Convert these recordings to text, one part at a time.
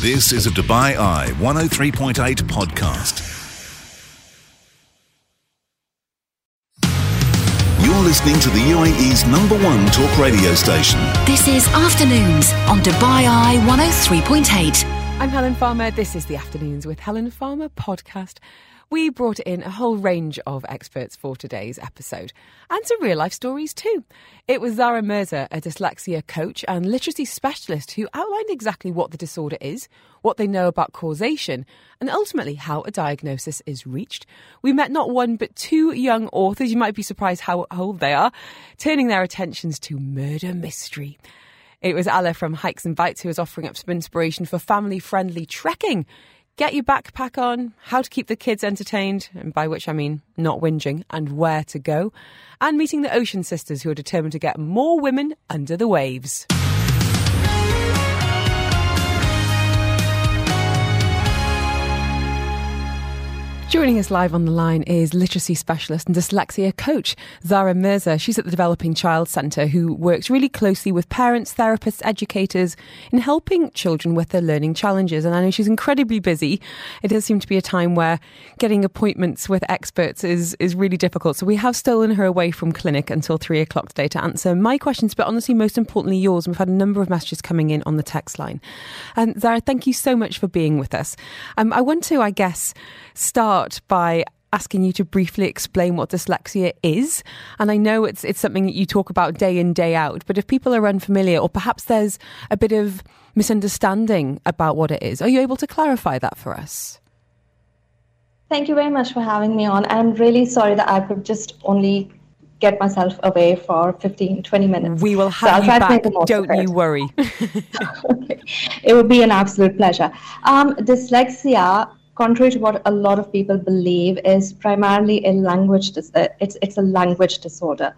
This is a Dubai Eye 103.8 podcast. You're listening to the UAE's number one talk radio station. This is Afternoons on Dubai Eye 103.8. I'm Helen Farmer. This is the Afternoons with Helen Farmer podcast. We brought in a whole range of experts for today's episode and some real life stories too. It was Zara Mirza, a dyslexia coach and literacy specialist, who outlined exactly what the disorder is, what they know about causation, and ultimately how a diagnosis is reached. We met not one but two young authors, you might be surprised how old they are, turning their attentions to murder mystery. It was Alla from Hikes and Bites who was offering up some inspiration for family friendly trekking get your backpack on, how to keep the kids entertained, and by which I mean not whinging, and where to go, and meeting the Ocean Sisters who are determined to get more women under the waves. Joining us live on the line is literacy specialist and dyslexia coach Zara Mirza. She's at the Developing Child Centre who works really closely with parents, therapists, educators in helping children with their learning challenges. And I know she's incredibly busy. It does seem to be a time where getting appointments with experts is, is really difficult. So we have stolen her away from clinic until three o'clock today to answer my questions, but honestly, most importantly, yours. We've had a number of messages coming in on the text line. And Zara, thank you so much for being with us. Um, I want to, I guess, start by asking you to briefly explain what dyslexia is. And I know it's it's something that you talk about day in day out, but if people are unfamiliar or perhaps there's a bit of misunderstanding about what it is, are you able to clarify that for us? Thank you very much for having me on. I'm really sorry that I could just only get myself away for 15 20 minutes we will have so you back don't you worry okay. it would be an absolute pleasure um, dyslexia contrary to what a lot of people believe, is primarily a language. Dis- uh, it's it's a language disorder.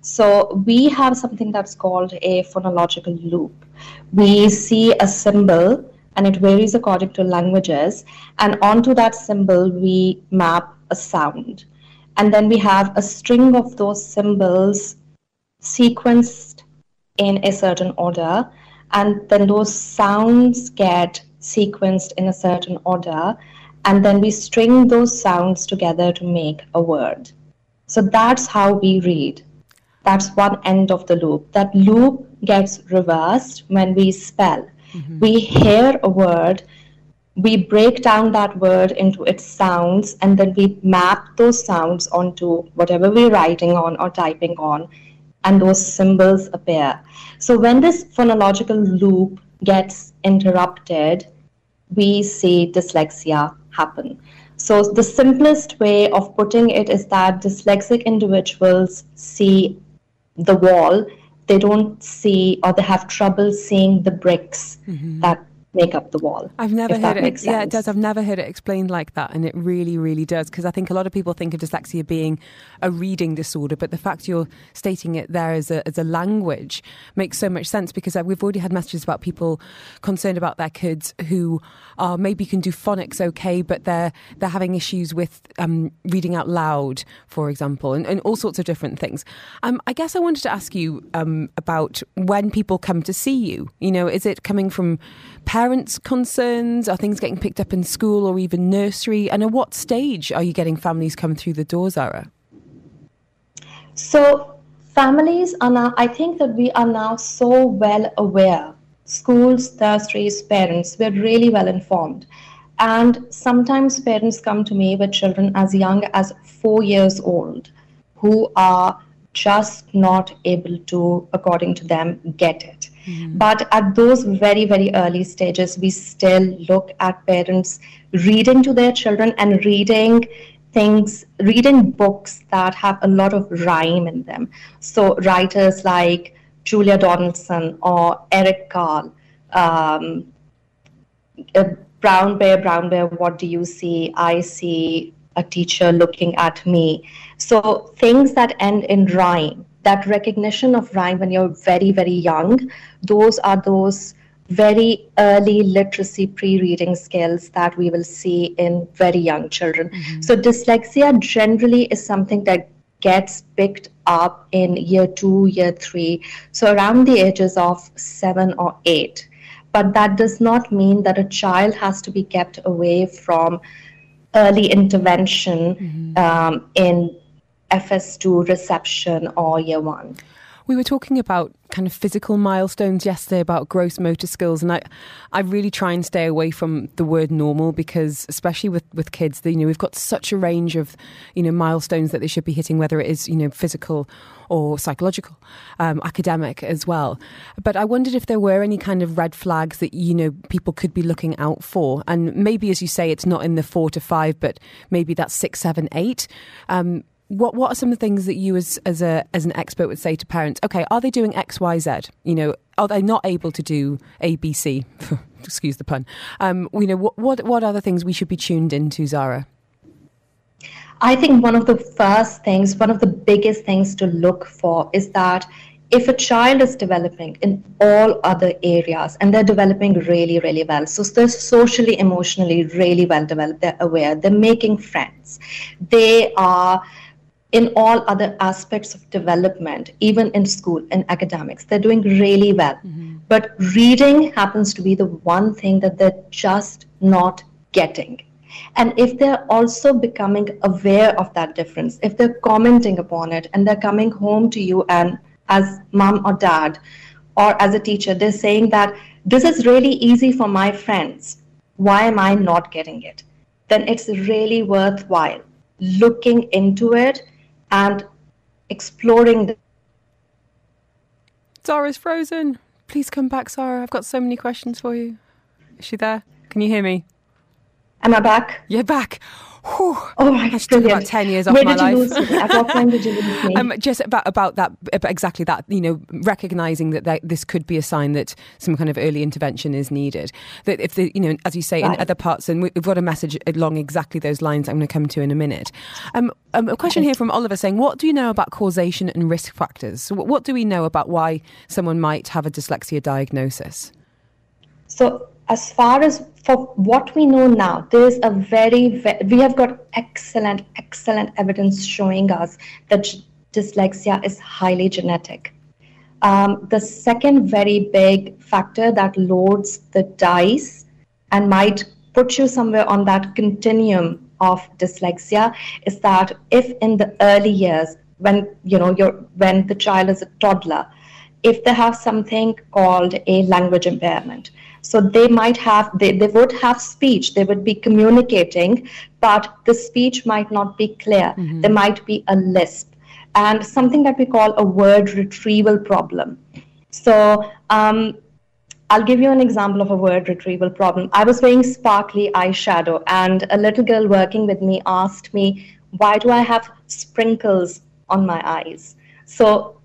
So we have something that's called a phonological loop. We see a symbol, and it varies according to languages. And onto that symbol, we map a sound, and then we have a string of those symbols sequenced in a certain order, and then those sounds get sequenced in a certain order and then we string those sounds together to make a word. So that's how we read. That's one end of the loop. That loop gets reversed when we spell. Mm-hmm. We hear a word, we break down that word into its sounds, and then we map those sounds onto whatever we're writing on or typing on, and those symbols appear. So when this phonological loop gets interrupted, we see dyslexia happen. So, the simplest way of putting it is that dyslexic individuals see the wall, they don't see or they have trouble seeing the bricks mm-hmm. that make up the wall. I've never heard it. Yeah, it does. I've never heard it explained like that, and it really, really does. Because I think a lot of people think of dyslexia being a reading disorder, but the fact you're stating it there as a as a language makes so much sense. Because uh, we've already had messages about people concerned about their kids who are maybe can do phonics okay, but they're they're having issues with um, reading out loud, for example, and, and all sorts of different things. Um, I guess I wanted to ask you um, about when people come to see you. You know, is it coming from parents' concerns? Are things getting picked up in school or even nursery? And at what stage are you getting families come through the door, Zara? So, families are now, I think that we are now so well aware. Schools, nurseries, parents, we're really well informed. And sometimes parents come to me with children as young as four years old who are just not able to, according to them, get it. Mm-hmm. But at those very, very early stages, we still look at parents reading to their children and reading things, reading books that have a lot of rhyme in them. So, writers like Julia Donaldson or Eric Carle, um, uh, Brown Bear, Brown Bear, what do you see? I see a teacher looking at me. So things that end in rhyme, that recognition of rhyme when you're very, very young, those are those very early literacy pre-reading skills that we will see in very young children. Mm-hmm. So dyslexia generally is something that gets picked up in year two, year three, so around the ages of seven or eight. but that does not mean that a child has to be kept away from early intervention mm-hmm. um, in FS2 reception or year one. We were talking about kind of physical milestones yesterday about gross motor skills, and I, I really try and stay away from the word normal because, especially with with kids, you know, we've got such a range of, you know, milestones that they should be hitting, whether it is you know physical or psychological, um, academic as well. But I wondered if there were any kind of red flags that you know people could be looking out for, and maybe as you say, it's not in the four to five, but maybe that's six, seven, eight. Um, what what are some of the things that you as as a as an expert would say to parents? Okay, are they doing X, Y, Z? You know, are they not able to do A, B, C? Excuse the pun. Um, you know, what what what other things we should be tuned into, Zara? I think one of the first things, one of the biggest things to look for is that if a child is developing in all other areas and they're developing really, really well, so they're socially, emotionally really well developed, they're aware, they're making friends, they are in all other aspects of development, even in school and academics. They're doing really well. Mm-hmm. But reading happens to be the one thing that they're just not getting. And if they're also becoming aware of that difference, if they're commenting upon it and they're coming home to you and as mom or dad or as a teacher, they're saying that this is really easy for my friends. Why am I not getting it? Then it's really worthwhile looking into it and exploring the Zara's frozen. Please come back, Zara. I've got so many questions for you. Is she there? Can you hear me? Am I back? You're back. Whew. Oh my That's took about ten years off Where my life. Lose me? At what point did you lose me? Um, just about about that, about exactly that. You know, recognizing that, that this could be a sign that some kind of early intervention is needed. That if the, you know, as you say, right. in other parts, and we've got a message along exactly those lines. I'm going to come to in a minute. Um, um, a question here from Oliver saying, "What do you know about causation and risk factors? What, what do we know about why someone might have a dyslexia diagnosis?" So as far as for what we know now, there is a very, we have got excellent, excellent evidence showing us that dyslexia is highly genetic. Um, the second very big factor that loads the dice and might put you somewhere on that continuum of dyslexia is that if in the early years, when you know you're when the child is a toddler, if they have something called a language impairment, so they might have, they, they would have speech, they would be communicating, but the speech might not be clear. Mm-hmm. There might be a lisp and something that we call a word retrieval problem. So um, I'll give you an example of a word retrieval problem. I was wearing sparkly eyeshadow, and a little girl working with me asked me, Why do I have sprinkles on my eyes? So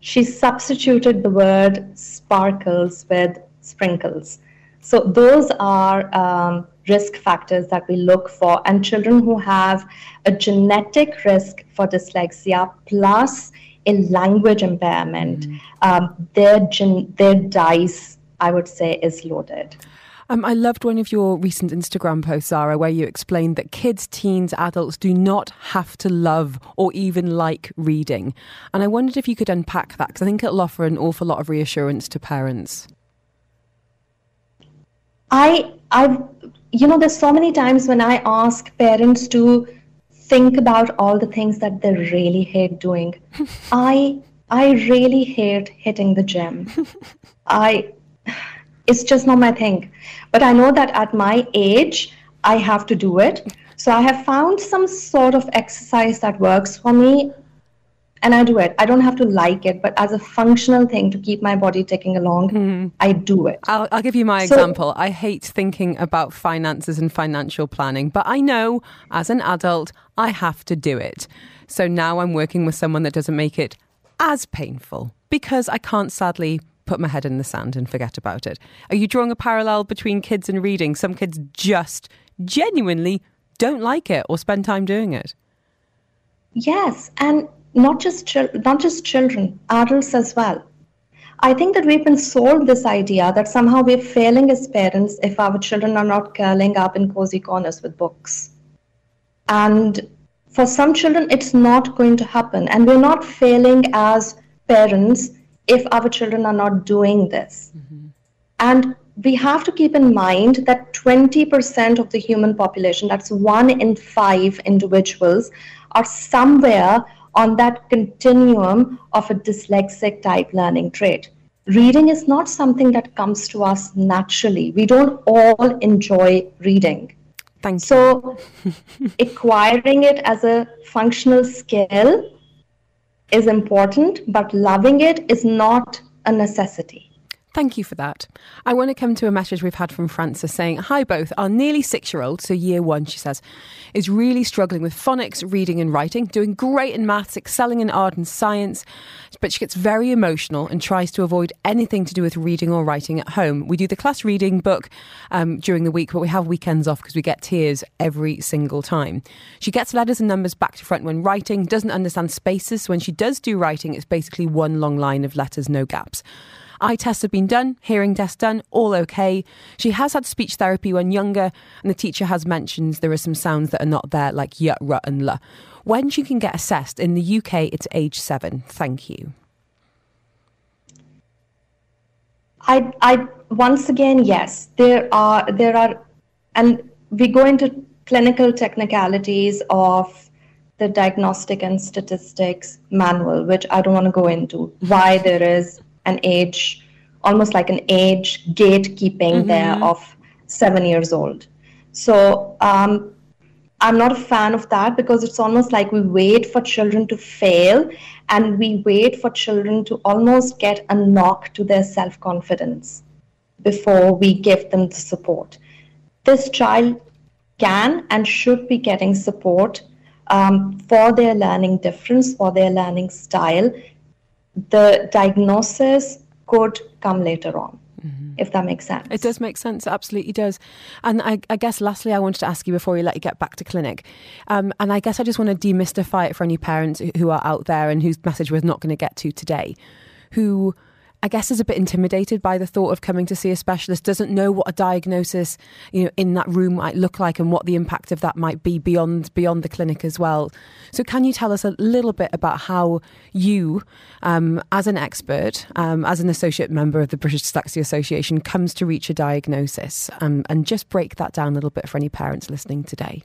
she substituted the word sparkles with sprinkles. So those are um, risk factors that we look for. And children who have a genetic risk for dyslexia plus a language impairment, mm. um, their, gen- their dice, I would say, is loaded. Um, I loved one of your recent Instagram posts, Zara, where you explained that kids, teens, adults do not have to love or even like reading. And I wondered if you could unpack that because I think it'll offer an awful lot of reassurance to parents. I I you know there's so many times when I ask parents to think about all the things that they really hate doing. I I really hate hitting the gym. I it's just not my thing. But I know that at my age I have to do it. So I have found some sort of exercise that works for me and I do it. I don't have to like it, but as a functional thing to keep my body ticking along, mm. I do it. I'll, I'll, give you my so, example. I hate thinking about finances and financial planning, but I know as an adult, I have to do it. So now I'm working with someone that doesn't make it as painful because I can't sadly put my head in the sand and forget about it. Are you drawing a parallel between kids and reading? Some kids just genuinely don't like it or spend time doing it. Yes, and not just not just children, adults as well. I think that we've been sold this idea that somehow we're failing as parents if our children are not curling up in cozy corners with books. And for some children, it's not going to happen. And we're not failing as parents if our children are not doing this. Mm-hmm. And we have to keep in mind that 20% of the human population, that's one in five individuals, are somewhere on that continuum of a dyslexic type learning trait. Reading is not something that comes to us naturally. We don't all enjoy reading. Thank so, acquiring it as a functional skill is important, but loving it is not a necessity. Thank you for that. I want to come to a message we've had from Frances saying, Hi both. Our nearly six year old, so year one, she says, is really struggling with phonics, reading, and writing, doing great in maths, excelling in art and science, but she gets very emotional and tries to avoid anything to do with reading or writing at home. We do the class reading book um, during the week, but we have weekends off because we get tears every single time. She gets letters and numbers back to front when writing, doesn't understand spaces. So when she does do writing, it's basically one long line of letters, no gaps. Eye tests have been done, hearing tests done, all okay. She has had speech therapy when younger, and the teacher has mentioned there are some sounds that are not there, like y, r, and l. When she can get assessed in the UK, it's age seven. Thank you. I, I once again, yes, there are there are, and we go into clinical technicalities of the diagnostic and statistics manual, which I don't want to go into. Why there is an age, almost like an age gatekeeping mm-hmm. there of seven years old. So um, I'm not a fan of that because it's almost like we wait for children to fail and we wait for children to almost get a knock to their self confidence before we give them the support. This child can and should be getting support um, for their learning difference, for their learning style, the diagnosis could come later on. Mm-hmm. If that makes sense. It does make sense, it absolutely does. And I, I, guess lastly, I wanted to ask you before we let you get back to clinic. Um, and I guess I just want to demystify it for any parents who are out there and whose message we're not going to get to today, who I guess is a bit intimidated by the thought of coming to see a specialist, doesn't know what a diagnosis, you know, in that room might look like and what the impact of that might be beyond beyond the clinic as well. So can you tell us a little bit about how you, um, as an expert, um, as an associate member of the British Dyslexia Association, comes to reach a diagnosis um, and just break that down a little bit for any parents listening today?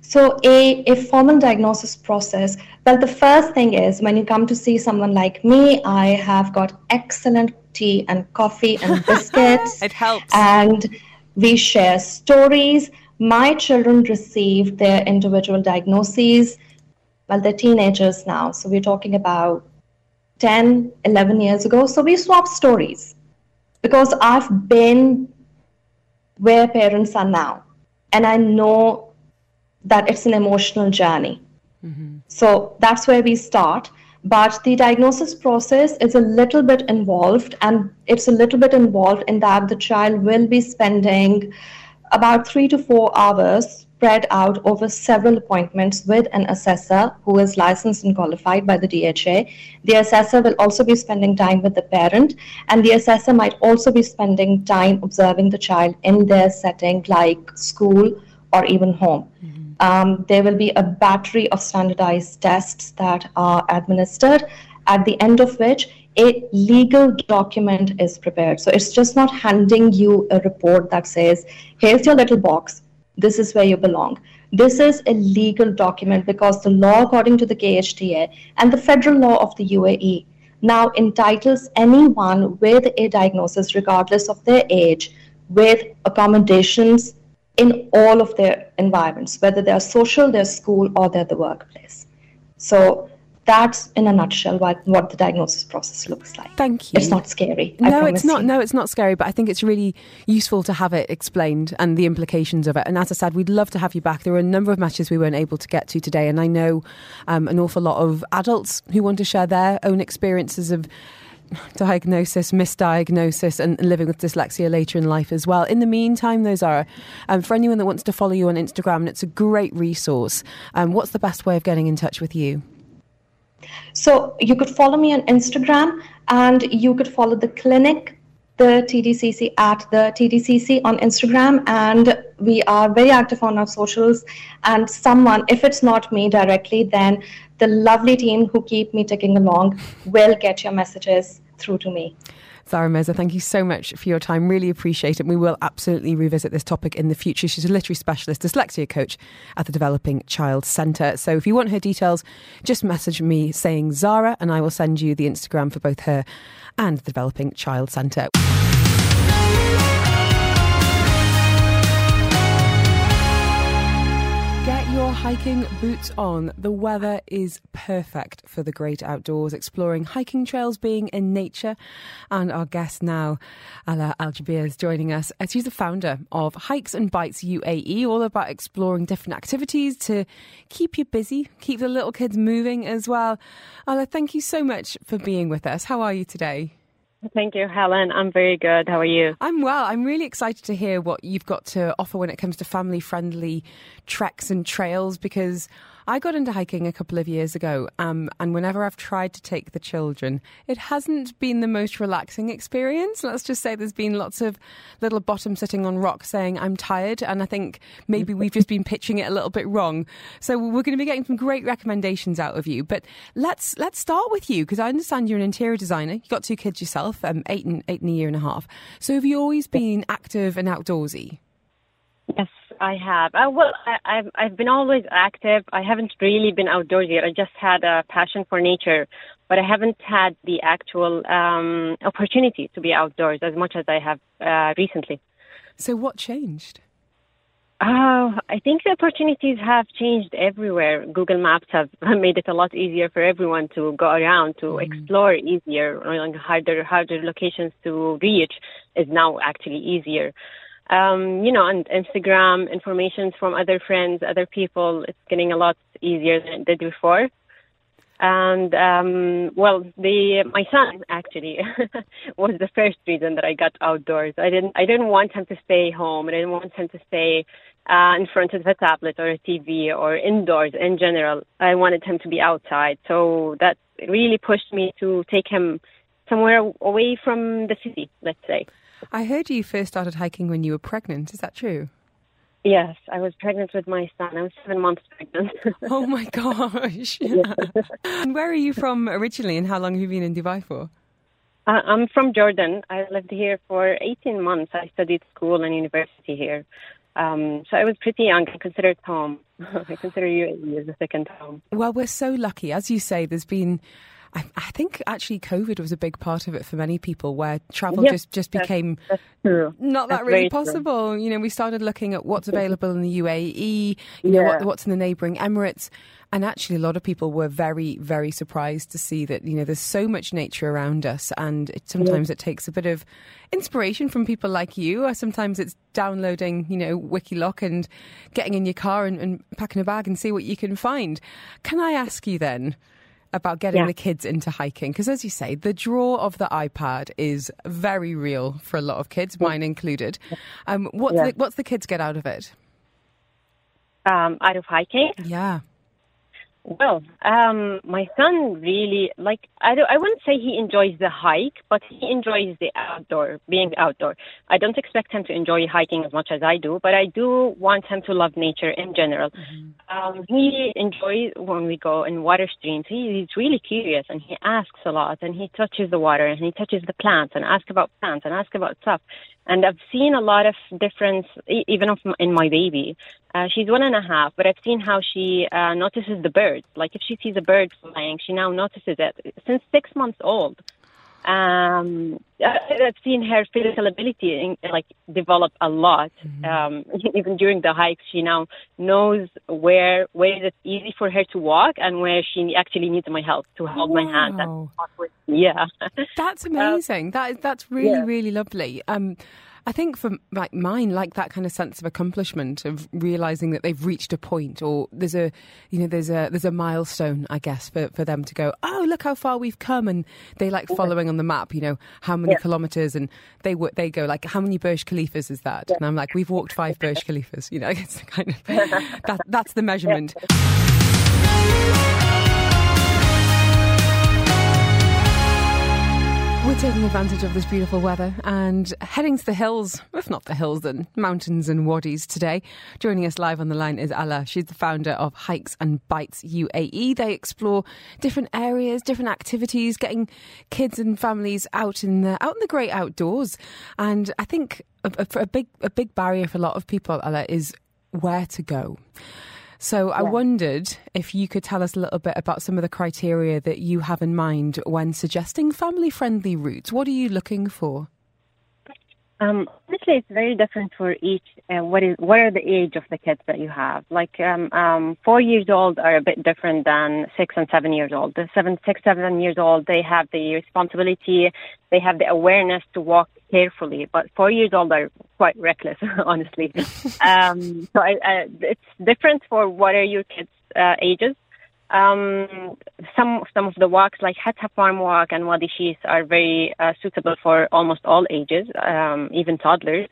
So, a, a formal diagnosis process, well, the first thing is when you come to see someone like me, I have got excellent tea and coffee and biscuits. it helps. And we share stories. My children received their individual diagnoses. Well, they're teenagers now. So, we're talking about 10, 11 years ago. So, we swap stories because I've been where parents are now. And I know that it's an emotional journey. Mm-hmm. So that's where we start. But the diagnosis process is a little bit involved, and it's a little bit involved in that the child will be spending about three to four hours spread out over several appointments with an assessor who is licensed and qualified by the DHA. The assessor will also be spending time with the parent, and the assessor might also be spending time observing the child in their setting, like school or even home. Mm-hmm um, there will be a battery of standardized tests that are administered, at the end of which a legal document is prepared. So it's just not handing you a report that says, here's your little box, this is where you belong. This is a legal document because the law, according to the KHDA and the federal law of the UAE, now entitles anyone with a diagnosis, regardless of their age, with accommodations in all of their environments, whether they're social, their school, or they're the workplace. So that's in a nutshell what, what the diagnosis process looks like. Thank you. It's not scary. No, it's not. You. No, it's not scary, but I think it's really useful to have it explained and the implications of it. And as I said, we'd love to have you back. There were a number of matches we weren't able to get to today, and I know um, an awful lot of adults who want to share their own experiences of diagnosis, misdiagnosis, and living with dyslexia later in life as well. In the meantime, those are um, for anyone that wants to follow you on Instagram, and it's a great resource. Um, what's the best way of getting in touch with you? So you could follow me on Instagram, and you could follow the clinic the TDCC at the TDCC on Instagram, and we are very active on our socials. And someone, if it's not me directly, then the lovely team who keep me ticking along will get your messages through to me. Zara Mirza, thank you so much for your time. Really appreciate it. We will absolutely revisit this topic in the future. She's a literary specialist, dyslexia coach at the Developing Child Centre. So if you want her details, just message me saying Zara, and I will send you the Instagram for both her and the Developing Child Centre. Hiking boots on. The weather is perfect for the great outdoors, exploring hiking trails, being in nature. And our guest now, Ala Al Jabir, is joining us. She's the founder of Hikes and Bites UAE, all about exploring different activities to keep you busy, keep the little kids moving as well. Ala, thank you so much for being with us. How are you today? Thank you, Helen. I'm very good. How are you? I'm well. I'm really excited to hear what you've got to offer when it comes to family friendly treks and trails because I got into hiking a couple of years ago, um, and whenever I've tried to take the children, it hasn't been the most relaxing experience. Let's just say there's been lots of little bottom sitting on rocks saying, I'm tired, and I think maybe we've just been pitching it a little bit wrong. So we're going to be getting some great recommendations out of you. But let's let's start with you because I understand you're an interior designer. You've got two kids yourself, um, eight and eight and a year and a half. So have you always been active and outdoorsy? Yes, I have. Uh, well, I, have I've been always active. I haven't really been outdoors yet. I just had a passion for nature, but I haven't had the actual um, opportunity to be outdoors as much as I have uh, recently. So, what changed? Uh, I think the opportunities have changed everywhere. Google Maps have made it a lot easier for everyone to go around, to mm. explore easier. Harder, harder locations to reach is now actually easier um, you know, on Instagram, information from other friends, other people, it's getting a lot easier than it did before. And um, well, the my son actually was the first reason that I got outdoors. I didn't I didn't want him to stay home. I didn't want him to stay uh, in front of a tablet or a TV or indoors in general. I wanted him to be outside. So that really pushed me to take him somewhere away from the city. Let's say. I heard you first started hiking when you were pregnant. Is that true? Yes, I was pregnant with my son. I was seven months pregnant. oh my gosh. and where are you from originally and how long have you been in Dubai for? Uh, I'm from Jordan. I lived here for 18 months. I studied school and university here. Um, so I was pretty young. I consider it home. I consider UAE as a second home. Well, we're so lucky. As you say, there's been I, I, think actually COVID was a big part of it for many people, where travel yes, just just became that's, that's not that really possible. True. You know, we started looking at what's available in the UAE, you know, what, what's in the neighbouring Emirates, and actually a lot of people were very very surprised to see that you know there's so much nature around us, and it, sometimes it takes a bit of inspiration from people like you, or sometimes it's downloading you know Wikiloc and getting in your car and, and packing a bag and see what you can find. Can I ask you then? About getting yeah. the kids into hiking. Because as you say the draw of the ipad is very real for a lot of kids mine included. Um, what's, yeah. the, what's the kids get out of it? Um, out of hiking? Yeah well, um, my son really like I don't, I wouldn't say he enjoys the hike, but he enjoys the outdoor, being outdoor. I don't expect him to enjoy hiking as much as I do, but I do want him to love nature in general. Mm-hmm. Um, he enjoys when we go in water streams. He, he's really curious and he asks a lot and he touches the water and he touches the plants and asks about plants and asks about stuff. And I've seen a lot of difference, even in my baby. Uh, she's one and a half, but I've seen how she uh, notices the birds. Like if she sees a bird flying, she now notices it since six months old um, I've seen her physical ability like develop a lot. Mm-hmm. Um, even during the hikes, she now knows where where it's easy for her to walk and where she actually needs my help to hold wow. my hand. yeah, that's amazing. Uh, that that's really yeah. really lovely. Um, I think for like mine, like that kind of sense of accomplishment of realizing that they've reached a point, or there's a, you know, there's a there's a milestone, I guess, for, for them to go. Oh, look how far we've come, and they like following on the map. You know, how many yeah. kilometers, and they they go like, how many Burj Khalifas is that? Yeah. And I'm like, we've walked five Burj Khalifas. You know, it's kind of that that's the measurement. Yeah. We're taking advantage of this beautiful weather and heading to the hills, if not the hills, then mountains and wadis today. Joining us live on the line is Ala. She's the founder of Hikes and Bites UAE. They explore different areas, different activities, getting kids and families out in the out in the great outdoors. And I think a, a, a big a big barrier for a lot of people, Ala, is where to go. So I wondered if you could tell us a little bit about some of the criteria that you have in mind when suggesting family friendly routes. What are you looking for? Um, honestly, it's very different for each. Uh, what is what are the age of the kids that you have? Like um, um, four years old are a bit different than six and seven years old. The seven, six, seven years old, they have the responsibility, they have the awareness to walk carefully. But four years old are quite reckless, honestly. um, so I, I, it's different for what are your kids' uh, ages. Um, some some of the walks like Hatta Farm Walk and Wadi Shis are very uh, suitable for almost all ages, um, even toddlers.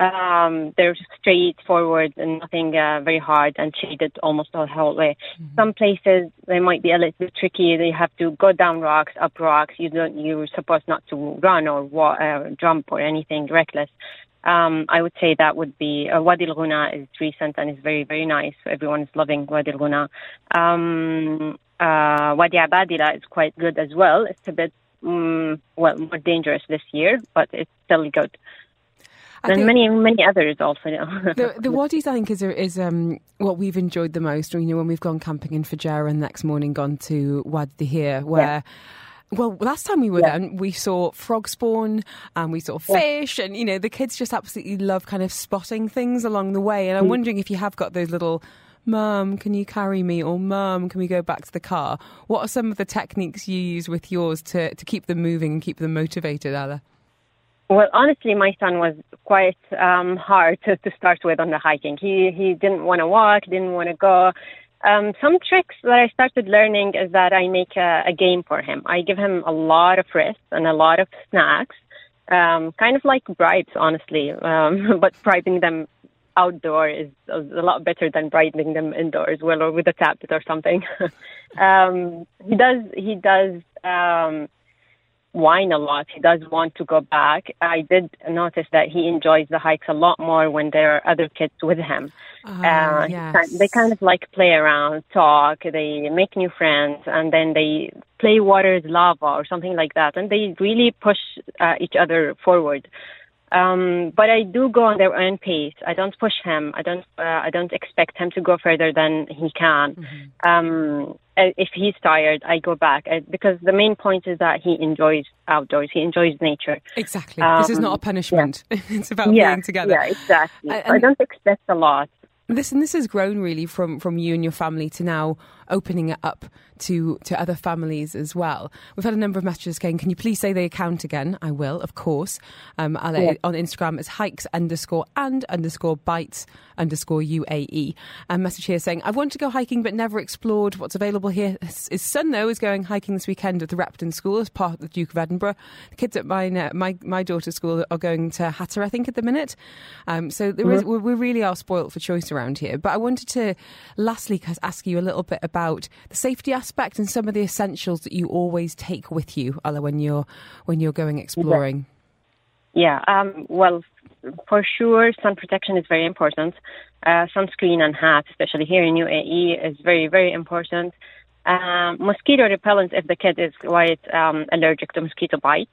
Um, they're straightforward and nothing uh, very hard and shaded almost the whole way. Mm-hmm. Some places they might be a little bit tricky. They have to go down rocks, up rocks. You don't. You're supposed not to run or walk, uh, jump or anything reckless. Um, I would say that would be uh, Wadi Al Ghuna is recent and is very very nice. Everyone is loving Wadi Al Ghuna. Um, uh, Wadi Abadila is quite good as well. It's a bit um, well more dangerous this year, but it's still good. I and many many others also. the, the wadis, I think, is is um, what we've enjoyed the most. You know, when we've gone camping in Fujairah and the next morning gone to Wadi Dahir, where. Yeah well, last time we were yeah. there, we saw frog spawn and we saw fish, yeah. and you know the kids just absolutely love kind of spotting things along the way. And I'm mm. wondering if you have got those little, "Mum, can you carry me?" or "Mum, can we go back to the car?" What are some of the techniques you use with yours to to keep them moving and keep them motivated, Ella? Well, honestly, my son was quite um, hard to, to start with on the hiking. He he didn't want to walk, didn't want to go. Um, some tricks that I started learning is that I make a, a, game for him. I give him a lot of rest and a lot of snacks, um, kind of like bribes, honestly. Um, but bribing them outdoor is a lot better than bribing them indoors, well, or with a tablet or something. Um, he does. He does whine a lot. He does want to go back. I did notice that he enjoys the hikes a lot more when there are other kids with him. Oh, uh, yes. They kind of like play around, talk, they make new friends, and then they play water is lava or something like that. And they really push uh, each other forward. Um, but I do go on their own pace. I don't push him. I don't. Uh, I don't expect him to go further than he can. Mm-hmm. Um, uh, if he's tired, I go back I, because the main point is that he enjoys outdoors. He enjoys nature. Exactly. Um, this is not a um, punishment. Yeah. it's about yeah, being together. Yeah, exactly. I, I don't expect a lot. Listen, this has grown really from from you and your family to now opening it up to, to other families as well. We've had a number of messages saying, can you please say the account again? I will, of course. Um, yeah. On Instagram, it's hikes underscore and underscore bites underscore UAE. A message here saying, I want to go hiking but never explored what's available here. His son, though, is going hiking this weekend at the Repton School as part of the Duke of Edinburgh. The kids at my, uh, my, my daughter's school are going to Hatta, I think, at the minute. Um, so there mm-hmm. is, we really are spoilt for choice around here. But I wanted to lastly ask you a little bit about the safety aspect and some of the essentials that you always take with you, Ala, when you're when you're going exploring? Yeah, um, well, for sure, sun protection is very important. Uh, sunscreen and hat, especially here in UAE, is very very important. Um, mosquito repellent if the kid is quite um, allergic to mosquito bites.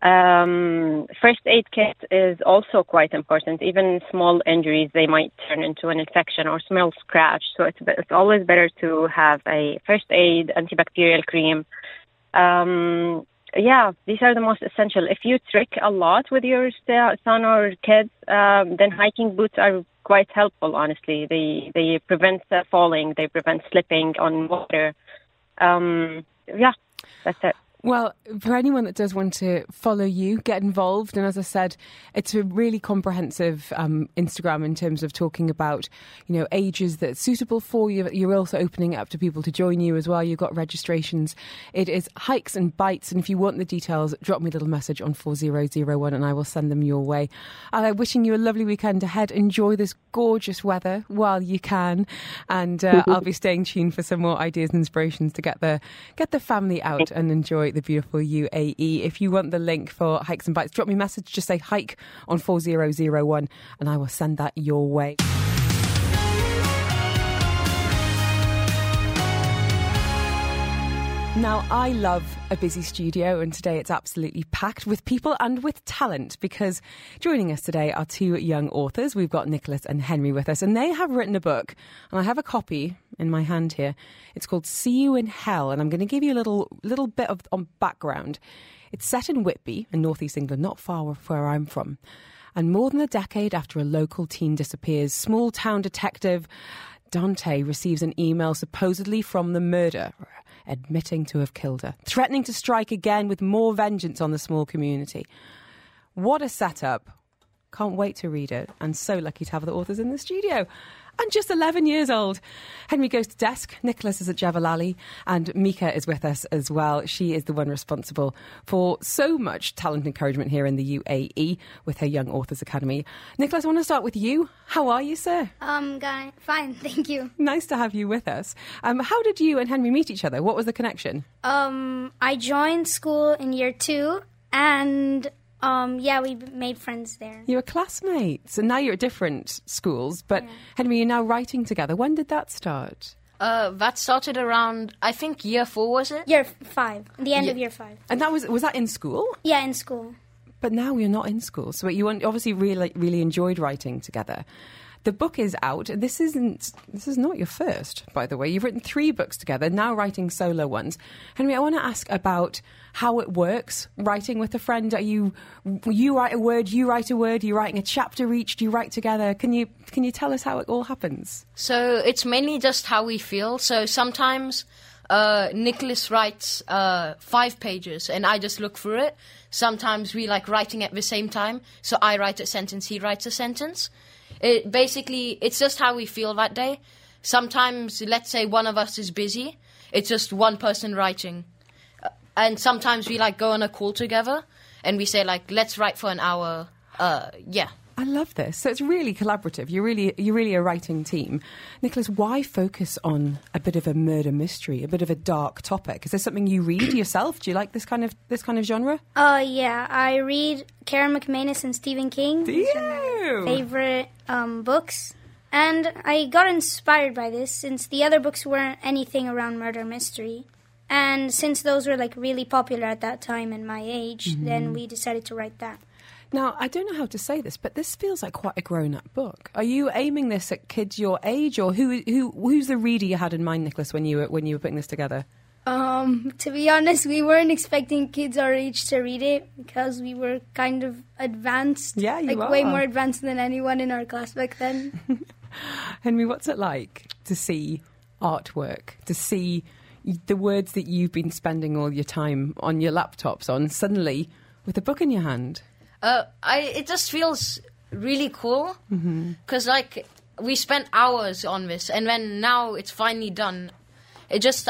Um, first aid kit is also quite important. Even small injuries, they might turn into an infection or small scratch. So it's, it's always better to have a first aid antibacterial cream. Um, yeah, these are the most essential. If you trick a lot with your son or kids, um, then hiking boots are quite helpful. Honestly, they they prevent uh, falling, they prevent slipping on water. Um, yeah, that's it. Well, for anyone that does want to follow you, get involved, and as I said, it's a really comprehensive um, Instagram in terms of talking about, you know, ages that's suitable for you. You're also opening it up to people to join you as well. You've got registrations. It is hikes and bites, and if you want the details, drop me a little message on four zero zero one, and I will send them your way. I'm wishing you a lovely weekend ahead. Enjoy this gorgeous weather while you can, and uh, I'll be staying tuned for some more ideas and inspirations to get the get the family out and enjoy the beautiful UAE. If you want the link for Hikes and Bites, drop me a message. Just say hike on 4001 and I will send that your way. Now, I love a busy studio, and today it's absolutely packed with people and with talent because joining us today are two young authors. We've got Nicholas and Henry with us, and they have written a book, and I have a copy in my hand here. It's called See You in Hell, and I'm going to give you a little little bit of on background. It's set in Whitby in northeast England, not far from where I'm from. And more than a decade after a local teen disappears, small town detective Dante receives an email supposedly from the murderer admitting to have killed her, threatening to strike again with more vengeance on the small community. What a setup! Can't wait to read it, and so lucky to have the authors in the studio. And just 11 years old. Henry goes to DESC, Nicholas is at Jebel Ali, and Mika is with us as well. She is the one responsible for so much talent encouragement here in the UAE with her Young Authors Academy. Nicholas, I want to start with you. How are you, sir? Um, guy, fine, thank you. Nice to have you with us. Um, how did you and Henry meet each other? What was the connection? Um, I joined school in year two, and um, yeah, we made friends there. You were classmates, and now you're at different schools. But yeah. Henry, you're now writing together. When did that start? Uh, that started around, I think, year four was it? Year five, the end of year five. And that was was that in school? Yeah, in school. But now you're not in school, so you obviously really really enjoyed writing together. The book is out. This isn't. This is not your first, by the way. You've written three books together. Now writing solo ones. Henry, I want to ask about how it works writing with a friend. Are you you write a word, you write a word, you're writing a chapter each. Do you write together? Can you can you tell us how it all happens? So it's mainly just how we feel. So sometimes. Uh, Nicholas writes uh, five pages and I just look through it. Sometimes we like writing at the same time. So I write a sentence, he writes a sentence. It basically it's just how we feel that day. Sometimes, let's say one of us is busy, it's just one person writing, uh, and sometimes we like go on a call together and we say like let's write for an hour. Uh, yeah. I love this. So it's really collaborative. You're really you're really a writing team. Nicholas, why focus on a bit of a murder mystery, a bit of a dark topic? Is there something you read yourself? Do you like this kind of this kind of genre? Uh yeah, I read Karen McManus and Stephen King. Do you? Favorite um, books. And I got inspired by this since the other books weren't anything around murder mystery. And since those were like really popular at that time and my age, mm-hmm. then we decided to write that. Now, I don't know how to say this, but this feels like quite a grown-up book. Are you aiming this at kids your age, or who, who, who's the reader you had in mind, Nicholas, when you were when you were putting this together? Um, to be honest, we weren't expecting kids our age to read it because we were kind of advanced. Yeah, you like are. way more advanced than anyone in our class back then. Henry, what's it like to see artwork, to see the words that you've been spending all your time on your laptops on suddenly with a book in your hand? Uh, I it just feels really cool because mm-hmm. like we spent hours on this, and when now it's finally done, it just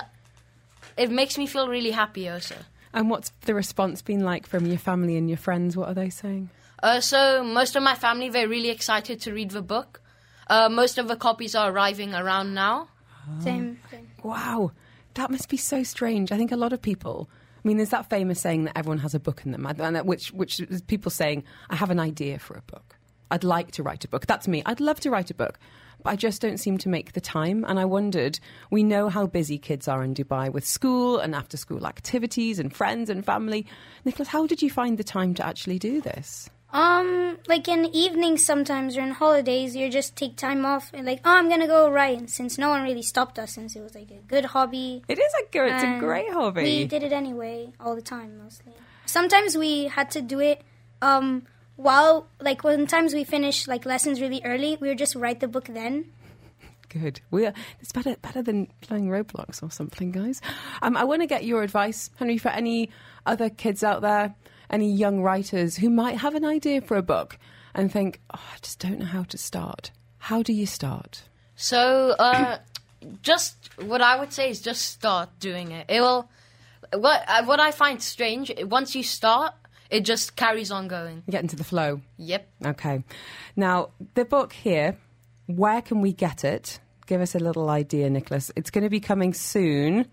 it makes me feel really happy also. And what's the response been like from your family and your friends? What are they saying? Uh, so most of my family they're really excited to read the book. Uh, most of the copies are arriving around now. Oh. Same thing. Wow, that must be so strange. I think a lot of people I mean, there's that famous saying that everyone has a book in them, which which is people saying, "I have an idea for a book. I'd like to write a book." That's me. I'd love to write a book, but I just don't seem to make the time. And I wondered, we know how busy kids are in Dubai with school and after school activities and friends and family. Nicholas, how did you find the time to actually do this? Um, like in evenings sometimes or in holidays, you just take time off and like, oh, I'm gonna go write. Since no one really stopped us, since it was like a good hobby, it is a good, it's a great hobby. We did it anyway, all the time, mostly. Sometimes we had to do it, um, while like when times we finished like lessons really early, we would just write the book then. Good. We are, it's better better than playing Roblox or something, guys. Um, I want to get your advice, Henry, for any other kids out there any young writers who might have an idea for a book and think, oh, I just don't know how to start. How do you start? So, uh, just what I would say is just start doing it. It will. What uh, what I find strange once you start, it just carries on going. get into the flow. Yep. Okay. Now the book here. Where can we get it? Give us a little idea, Nicholas. It's going to be coming soon.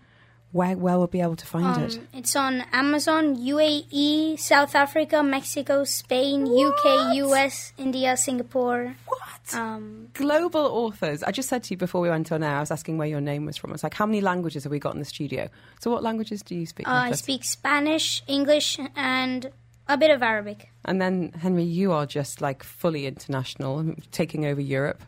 Where where we'll be able to find it. Um, it's on Amazon, UAE, South Africa, Mexico, Spain, UK, US, India, Singapore. What? Um, Global authors. I just said to you before we went on air, I was asking where your name was from. It's like, how many languages have we got in the studio? So, what languages do you speak? uh, I speak Spanish, English, and a bit of Arabic. And then, Henry, you are just like fully international, taking over Europe.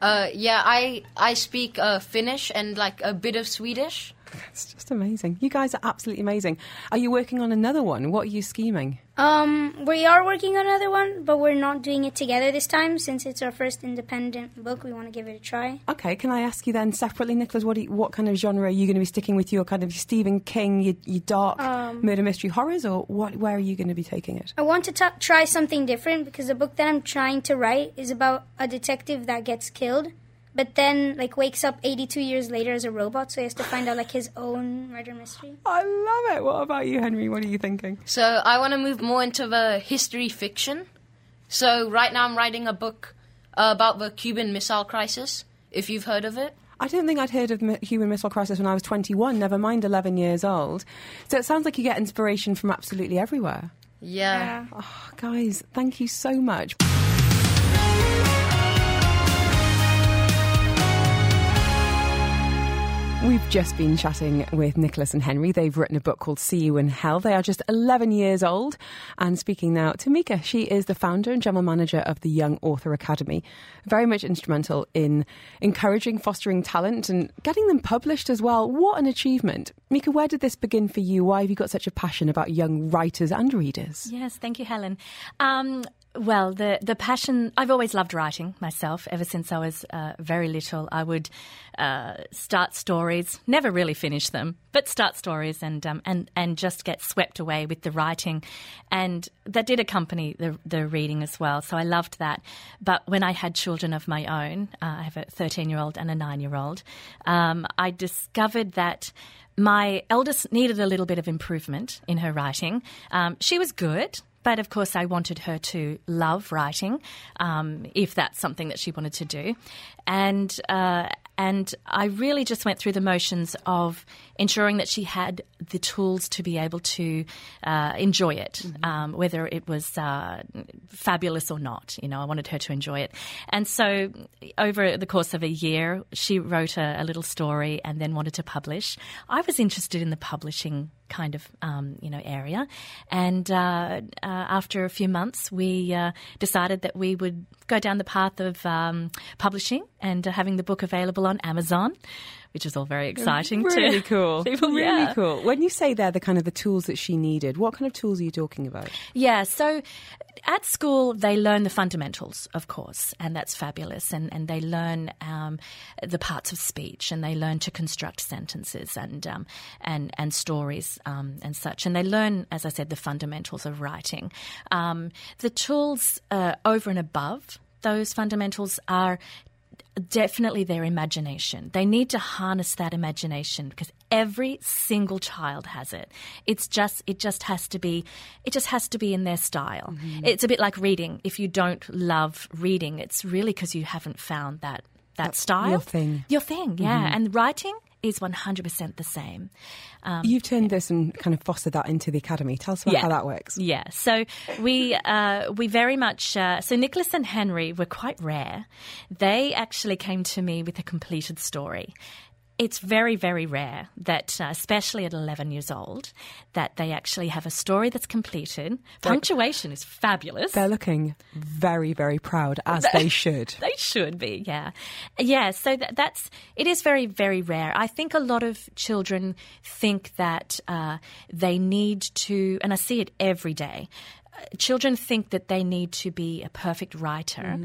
Uh, yeah, I I speak uh, Finnish and like a bit of Swedish. It's just amazing. You guys are absolutely amazing. Are you working on another one? What are you scheming? Um, we are working on another one, but we're not doing it together this time since it's our first independent book. We want to give it a try. Okay, can I ask you then separately, Nicholas? What you, what kind of genre are you going to be sticking with? Your kind of Stephen King, your, your dark Um, murder mystery horrors, or what? Where are you going to be taking it? I want to t- try something different because the book that I'm trying to write is about a detective that gets killed, but then like wakes up 82 years later as a robot, so he has to find out like his own murder mystery. I love it. What about you, Henry? What are you thinking? So I want to move more into the history fiction. So right now I'm writing a book uh, about the Cuban Missile Crisis. If you've heard of it. I don't think I'd heard of mi- Cuban missile crisis when I was 21, never mind 11 years old. So it sounds like you get inspiration from absolutely everywhere. Yeah. Oh, guys, thank you so much. We've just been chatting with Nicholas and Henry. They've written a book called See You in Hell. They are just 11 years old. And speaking now to Mika, she is the founder and general manager of the Young Author Academy. Very much instrumental in encouraging, fostering talent and getting them published as well. What an achievement. Mika, where did this begin for you? Why have you got such a passion about young writers and readers? Yes, thank you, Helen. Um, well, the the passion. I've always loved writing myself. Ever since I was uh, very little, I would uh, start stories, never really finish them, but start stories and um, and and just get swept away with the writing, and that did accompany the the reading as well. So I loved that. But when I had children of my own, uh, I have a thirteen year old and a nine year old, um, I discovered that my eldest needed a little bit of improvement in her writing. Um, she was good. But of course, I wanted her to love writing, um, if that's something that she wanted to do, and uh, and I really just went through the motions of ensuring that she had the tools to be able to uh, enjoy it, um, whether it was uh, fabulous or not. You know, I wanted her to enjoy it, and so over the course of a year, she wrote a, a little story and then wanted to publish. I was interested in the publishing kind of um, you know area. And uh, uh, after a few months, we uh, decided that we would go down the path of um, publishing and uh, having the book available on Amazon. Which is all very exciting. Really cool. people. Really yeah. cool. When you say they're the kind of the tools that she needed, what kind of tools are you talking about? Yeah, so at school they learn the fundamentals, of course, and that's fabulous. And, and they learn um, the parts of speech, and they learn to construct sentences and um, and and stories um, and such. And they learn, as I said, the fundamentals of writing. Um, the tools uh, over and above those fundamentals are definitely their imagination. They need to harness that imagination because every single child has it. It's just it just has to be it just has to be in their style. Mm-hmm. It's a bit like reading. If you don't love reading, it's really because you haven't found that that style. your thing. Your thing, yeah. Mm-hmm. And writing is 100% the same. Um, You've turned this and kind of fostered that into the academy. Tell us about Yeah. how that works. Yeah, so we uh, we very much uh, so Nicholas and Henry were quite rare. They actually came to me with a completed story. It's very very rare that, uh, especially at 11 years old, that they actually have a story that's completed. Punctuation is fabulous. They're looking very, very proud, as they should. They should be, yeah, yeah. So that, that's it is very very rare. I think a lot of children think that uh, they need to, and I see it every day. Children think that they need to be a perfect writer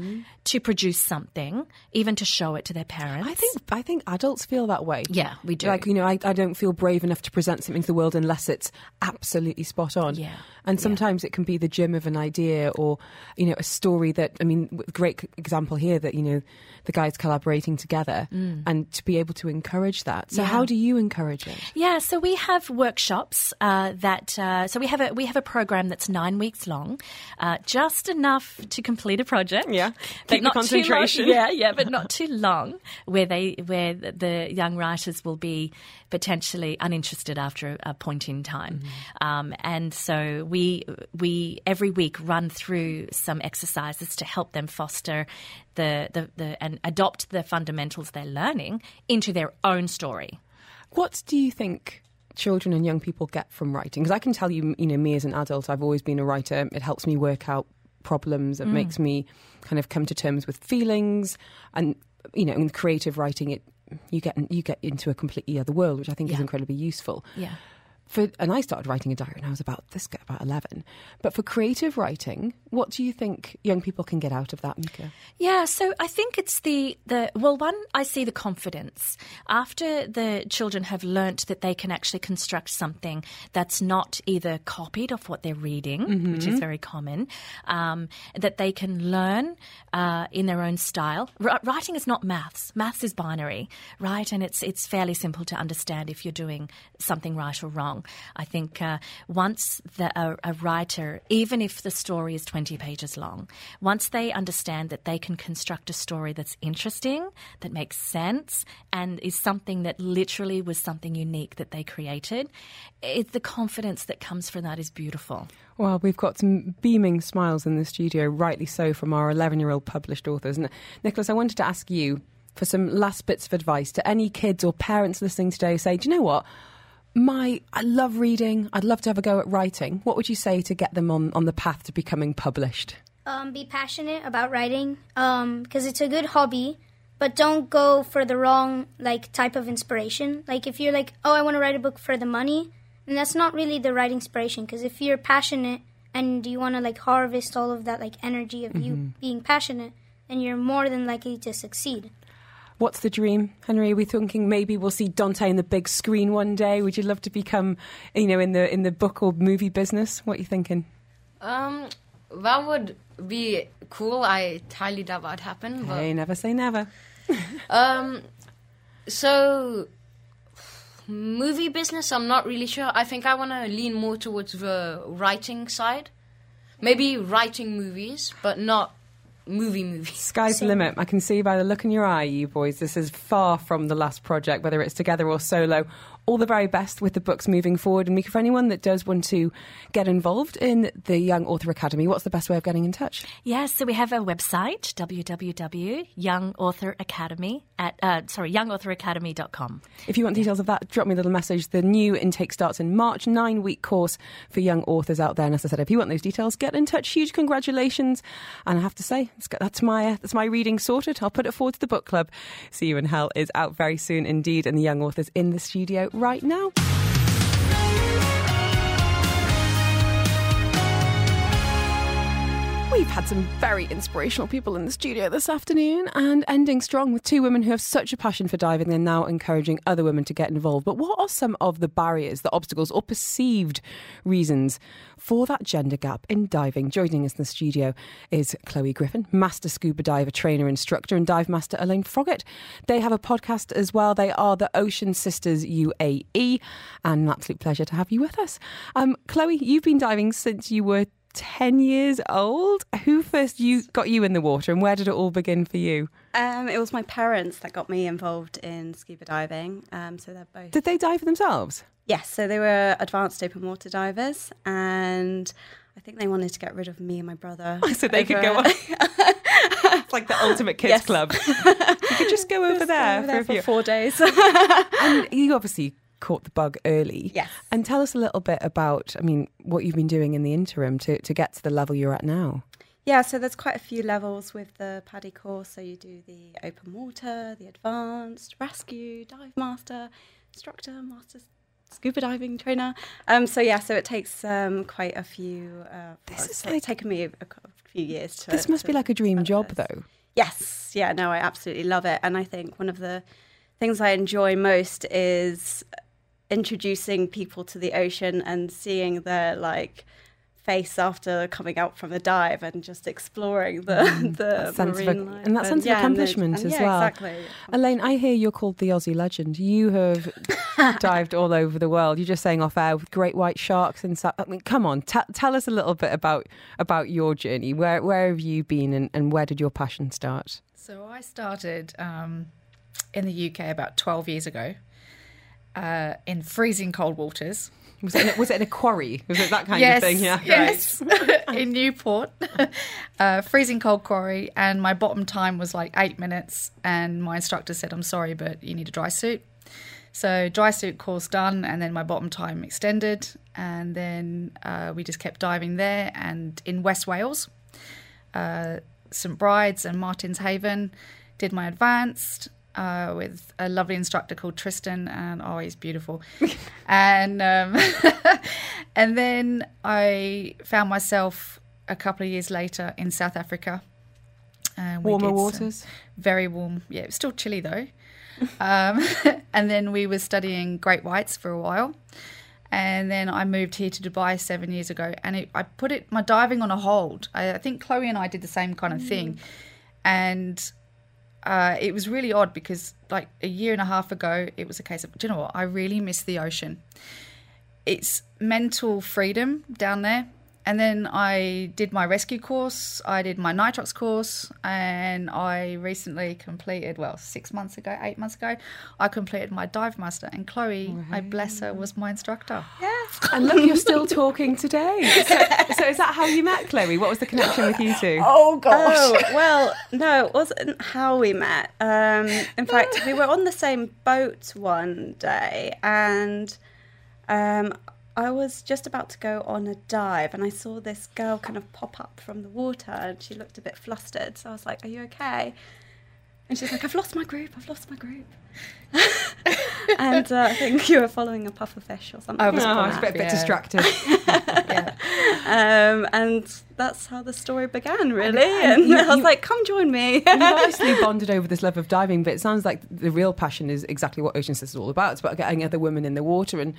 to produce something, even to show it to their parents. I think I think adults feel that way. Yeah, we do. Like you know, I, I don't feel brave enough to present something to the world unless it's absolutely spot on. Yeah. And sometimes it can be the gem of an idea, or you know, a story that I mean, great example here that you know, the guys collaborating together, and to be able to encourage that. So Mm. Yeah. how do you encourage it? Yeah, so we have workshops uh, that. Uh, so we have a we have a program that's nine weeks long, uh, just enough to complete a project. Yeah. but Keep the not too long- concentration. yeah, yeah, but not too long, where they where the- young writers will be potentially uninterested after a, a point in time. Um, and so we we every week run through some exercises to help them foster the the, the and adopt the fundamentals they're learning into their own story. What do you think children and young people get from writing? Because I can tell you, you know, me as an adult, I've always been a writer. It helps me work out problems. It mm. makes me kind of come to terms with feelings, and you know, in creative writing, it you get you get into a completely other world, which I think is incredibly useful. Yeah. For and I started writing a diary when I was about this about eleven. But for creative writing, what do you think young people can get out of that, Mika? Yeah, so I think it's the the well, one I see the confidence after the children have learnt that they can actually construct something that's not either copied off what they're reading, which is very common, um, that they can learn uh, in their own style. R- writing is not maths. Maths is binary, right? And it's it's fairly simple to understand if you're doing something right or wrong. I think uh, once the, a, a writer, even if the story is 20 pages long, once they understand that they can construct a story that's interesting, that makes sense, and is something that literally was something unique that they created, it, the confidence that comes from that is beautiful. Well, we've got some beaming smiles in the studio, rightly so, from our 11 year old published authors. And Nicholas, I wanted to ask you for some last bits of advice to any kids or parents listening today who say, Do you know what? My, I love reading. I'd love to have a go at writing. What would you say to get them on, on the path to becoming published? Um, be passionate about writing because it's a good hobby, but don't go for the wrong like type of inspiration. Like if you're like, oh, I want to write a book for the money, and that's not really the right inspiration. Because if you're passionate and you want to like harvest all of that like energy of you being passionate, then you're more than likely to succeed. What's the dream, Henry? Are we thinking maybe we'll see Dante in the big screen one day? Would you love to become, you know, in the in the book or movie business? What are you thinking? Um, that would be cool. I highly doubt that'd happen. But Hey, never say never. Um, so movie business, I'm not really sure. I think I want to lean more towards the writing side. Maybe writing movies, but not movie movie. Sky's the limit. I can see by the look in your eye, you boys, this is far from the last project, whether it's together or solo. All the very best with the books moving forward. And Mika, for anyone that does want to get involved in the Young Author Academy, what's the best way of getting in touch? Yes, so we have a website, www.youngauthoracademy at, uh, sorry, youngauthoracademy.com. If you want details of that, drop me a little message. The new intake starts in March, nine week course for young authors out there. And as I said, if you want those details, get in touch. Huge congratulations. And I have to say, let's get, that's my uh, that's my reading sorted. I'll put it forward to the book club. See You in Hell is out very soon indeed, and the young authors in the studio right now. We've had some very inspirational people in the studio this afternoon and ending strong with two women who have such a passion for diving and now encouraging other women to get involved. But what are some of the barriers, the obstacles, or perceived reasons for that gender gap in diving? Joining us in the studio is Chloe Griffin, master scuba diver, trainer, instructor, and dive master Elaine Froggett. They have a podcast as well. They are the Ocean Sisters UAE, and an absolute pleasure to have you with us. Um, Chloe, you've been diving since you were 10 years old. Who first you got you in the water and where did it all begin for you? Um, it was my parents that got me involved in scuba diving. Um, so they're both. Did they dive for themselves? yes, so they were advanced open water divers, and I think they wanted to get rid of me and my brother. So they could go on. it's like the ultimate kids Yes. club. You could just go over Just there, over there for, a for few. four days. And you obviously caught the bug early. Yes. And tell us a little bit about, I mean, what you've been doing in the interim to, to get to the level you're at now. Yeah, so there's quite a few levels with the PADI course. So you do the open water, the advanced, rescue, dive master, instructor, master scuba diving trainer. Um, so yeah, so it takes um, quite a few. Uh, This is like- taken me a, a few years to. This must be like a dream job, this. though. Yes, yeah, no, I absolutely love it, and I think one of the things I enjoy most is introducing people to the ocean and seeing their like face after coming out from a dive and just exploring the the That sense of marine life. and that sense of yeah, and the- accomplishment and as yeah, well. Exactly. Elaine, I hear you're called the Aussie legend. You have dived all over the world. You're just saying off air with great white sharks and South. I mean, come on, t- tell us a little bit about about your journey. Where where have you been, and, and where did your passion start? So I started um, in the UK about 12 years ago uh, in freezing cold waters. Was it in a, was it in a quarry? Was it that kind yes, of thing? Yeah. Yes, in Newport, uh, freezing cold quarry, and my bottom time was like eight minutes. And my instructor said, "I'm sorry, but you need a dry suit." So dry suit course done, and then my bottom time extended, and then uh, we just kept diving there. And in West Wales, uh, St Bride's and Martin's Haven, did my advanced. Uh, with a lovely instructor called Tristan, and oh, he's beautiful. and um, and then I found myself a couple of years later in South Africa. And we Warmer waters? very warm. Yeah, it was still chilly though. um, and then we were studying great whites for a while. And then I moved here to Dubai seven years ago, and it, I put it my diving on a hold. I, I think Chloe and I did the same kind of thing, and uh, it was really odd because like a year and a half ago, it was a case of, do you know what? I really miss the ocean. It's mental freedom down there. And then I did my rescue course, I did my nitrox course, and I recently completed, well, six months ago, eight months ago, I completed my dive master. And Chloe, I bless her, was my instructor. Yeah. And look, you're still talking today. So, so is that how you met Chloe? What was the connection with you two? Oh gosh. Oh, well, no, it wasn't how we met. Um, in fact, we were on the same boat one day, and um, I was just about to go on a dive, and I saw this girl kind of pop up from the water, and she looked a bit flustered. So I was like, "Are you okay?" And she's like, "I've lost my group. I've lost my group." and uh, I think you were following a puffer fish or something. I was Oh, I was a bit, a bit yeah. distracted. Um, and that's how the story began, really. and And, you- I was you- like, "Come join me." You've obviously bonded over this love of diving, but it sounds like the real passion is exactly what Ocean Sisters is all about. It's about getting other women in the water. And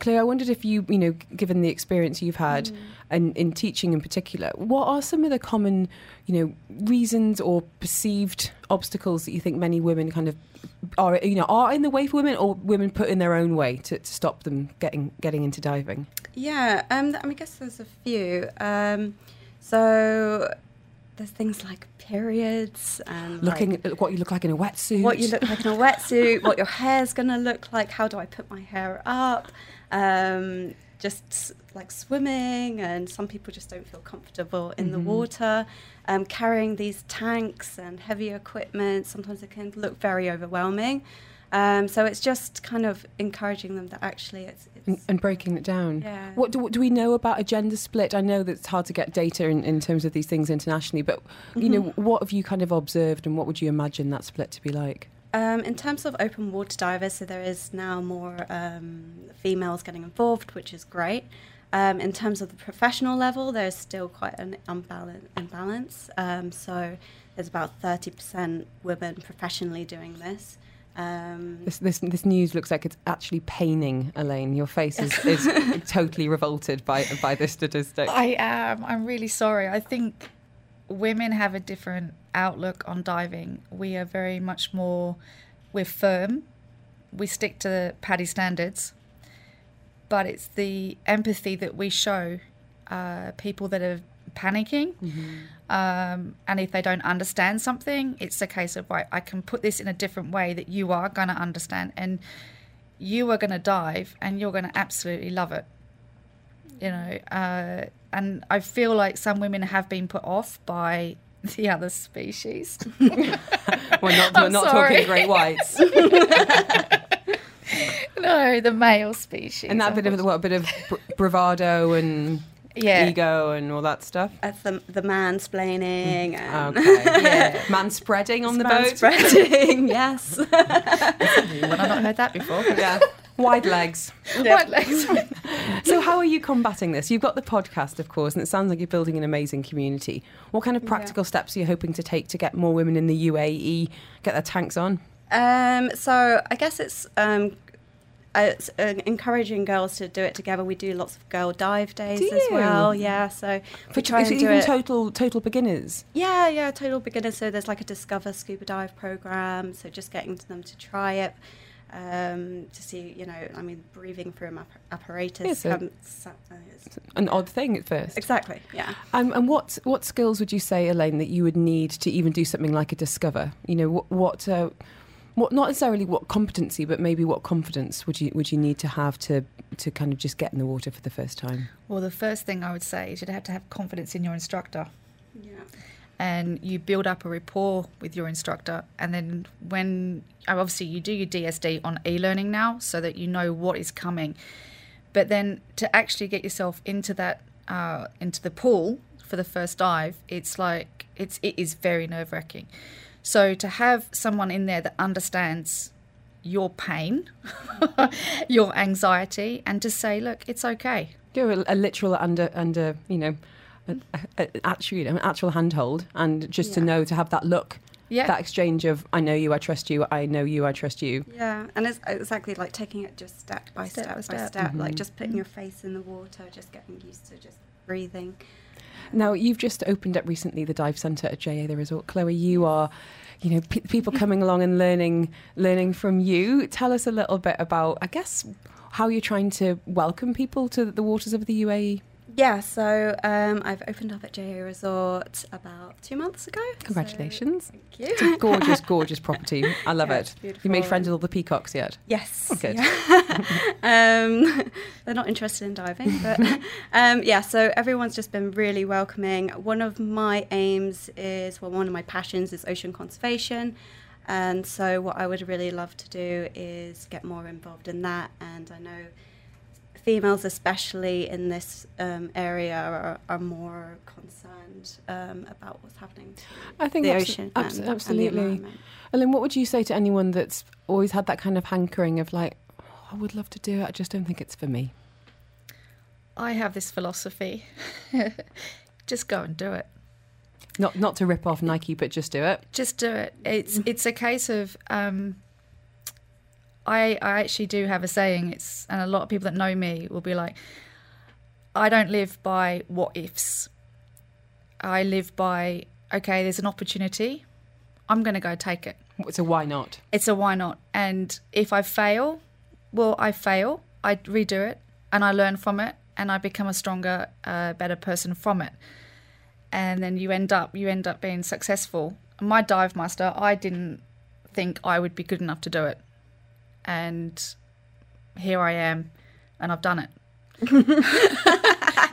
Claire, I wondered if you, you know, given the experience you've had and in teaching in particular, what are some of the common, you know, reasons or perceived obstacles that you think many women kind of are, you know, are in the way for women, or women put in their own way to, to stop them getting getting into diving? Yeah, um, I mean, I guess there's a few. Um, so there's things like periods and Looking like at what you look like in a wetsuit, what you look like in a wetsuit, what your hair's gonna look like, how do I put my hair up, um, just like swimming, and some people just don't feel comfortable in the Mhm. water. Um, carrying these tanks and heavy equipment, sometimes it can look very overwhelming. Um, so it's just kind of encouraging them that actually it's, it's and, and breaking it down. Yeah. What do, do we know about a gender split? I know that it's hard to get data in, in terms of these things internationally, but you know, Mhm. what have you kind of observed, and what would you imagine that split to be like? Um, in terms of open water divers, so there is now more um, females getting involved, which is great. Um, in terms of the professional level, there's still quite an unbalance. imbalance. Um, so there's about 30% women professionally doing this. Um, This, this this news looks like it's actually paining, Elaine. Your face is, is totally revolted by by this statistic. I am. I'm really sorry. I think women have a different outlook on diving. We are very much more, we're firm. We stick to PADI standards. But it's the empathy that we show uh, people that are panicking. Um, and if they don't understand something, it's a case of, right, I can put this in a different way that you are going to understand. And you are going to dive and you're going to absolutely love it you know uh, and i feel like some women have been put off by the other species we're not we're not talking great whites. no the male species and that bit of what a bit of br- bravado and Yeah. ego and all that stuff. That's the, the mansplaining. And mm. Okay, yeah, man spreading on the boat. Manspreading, yes. when i've not heard that before yeah, wide legs. Wide legs. so, how are you combating this? You've got the podcast, of course, and it sounds like you're building an amazing community. What kind of practical steps are you hoping to take to get more women in the UAE get their tanks on? Um, so I guess it's um, uh, it's, uh, encouraging girls to do it together. We do lots of girl dive days as well. Yeah, so For try and do even it. total total beginners. Yeah, yeah, total beginners. So there's like a Discover Scuba Dive program. So just getting them to try it, um, to see, you know, I mean, breathing through an apparatus. Yes, so- um, so- it's- An odd thing at first. exactly, yeah. Um, and what what skills would you say, Elaine, that you would need to even do something like a discover? You know, what what, uh, what not necessarily what competency, but maybe what confidence would you would you need to have to to kind of just get in the water for the first time? Well, the first thing I would say is you'd have to have confidence in your instructor. Yeah. And you build up a rapport with your instructor. And then when obviously you do your DSD on e-learning now so that you know what is coming. But then to actually get yourself into that uh, into the pool for the first dive it's like it's it is very nerve-wracking. So to have someone in there that understands your pain your anxiety and to say look it's okay. Do a, a literal under under you know. An, a, a, actually, an actual handhold, and just to know to have that look, Yeah. that exchange of "I know you, I trust you, I know you, I trust you." Yeah, and it's exactly like taking it just step by Step step, by by step. step, Mm-hmm. like just putting your face in the water, just getting used to just breathing. Now, you've just opened up recently the dive centre at JA the Resort. Chloe, you are, you know, pe people coming along and learning, learning from you. Tell us a little bit about, I guess, how you're trying to welcome people to the waters of the. UAE. Yeah, so um, I've opened up at JA Resort about two months ago. so Congratulations. thank you. It's a gorgeous, gorgeous property. I love Yeah, it. it's You made friends with all the peacocks yet? Yes. Oh, good. yeah. um, they're not interested in diving, but um, yeah. So everyone's just been really welcoming. One of my aims is, well, one of my passions is ocean conservation, and so what I would really love to do is get more involved in that. And I know females, especially in this um, area, are, are more concerned um, about what's happening to I think the abso- ocean. abs- and- and absolutely. environment. Ellen, what would you say to anyone that's always had that kind of hankering of like, "Oh, I would love to do it, I just don't think it's for me? I have this philosophy just go and do it Not not to rip off Nike, but just do it. just do it. It's it's a case of um, I I actually do have a saying. It's and a lot of people that know me will be like, I don't live by what ifs. I live by okay. There's an opportunity. I'm going to go take it. It's a why not? It's a why not. And if I fail, well, I fail. I redo it and I learn from it and I become a stronger, uh, better person from it. And then you end up you end up being successful. My dive master, I didn't think I would be good enough to do it, and here I am, and I've done it.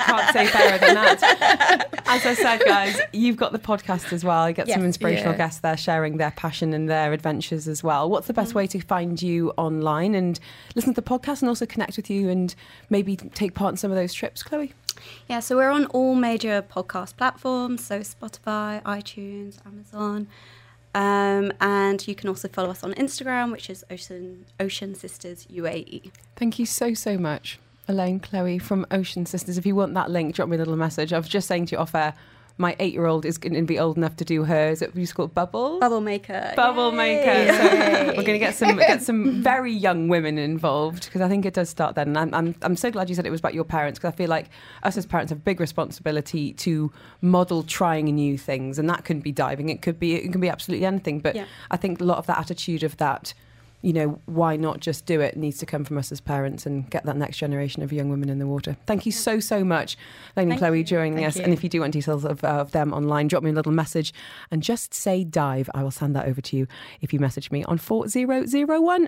Can't say fairer than that. As I said, guys, you've got the podcast as well. You get some inspirational Yeah. guests there sharing their passion and their adventures as well. What's the best mm. way to find you online and listen to the podcast and also connect with you and maybe take part in some of those trips, Chloe? Yeah, so we're on all major podcast platforms, so Spotify, iTunes, Amazon. Um, and you can also follow us on Instagram, which is Ocean Ocean Sisters. UAE. Thank you so, so much, Elaine, Chloe from Ocean Sisters. If you want that link, drop me a little message. I was just saying to you off air, my eight year old is going to be old enough to do hers. It was called Bubble. Bubble Maker. Bubble Yay! maker. So we're going to get some get some very young women involved because I think it does start then. And I'm, I'm I'm so glad you said it was about your parents because I feel like us as parents have big responsibility to model trying new things, and that couldn't be diving. It could be it can be absolutely anything. But Yeah. I think a lot of that attitude of that. You know, why not just do it needs to come from us as parents and get that next generation of young women in the water. Thank you so, so much, Lane and Chloe, you. joining Thank us. you. And if you do want details of, uh, of them online, drop me a little message and just say dive. I will send that over to you if you message me on 4001.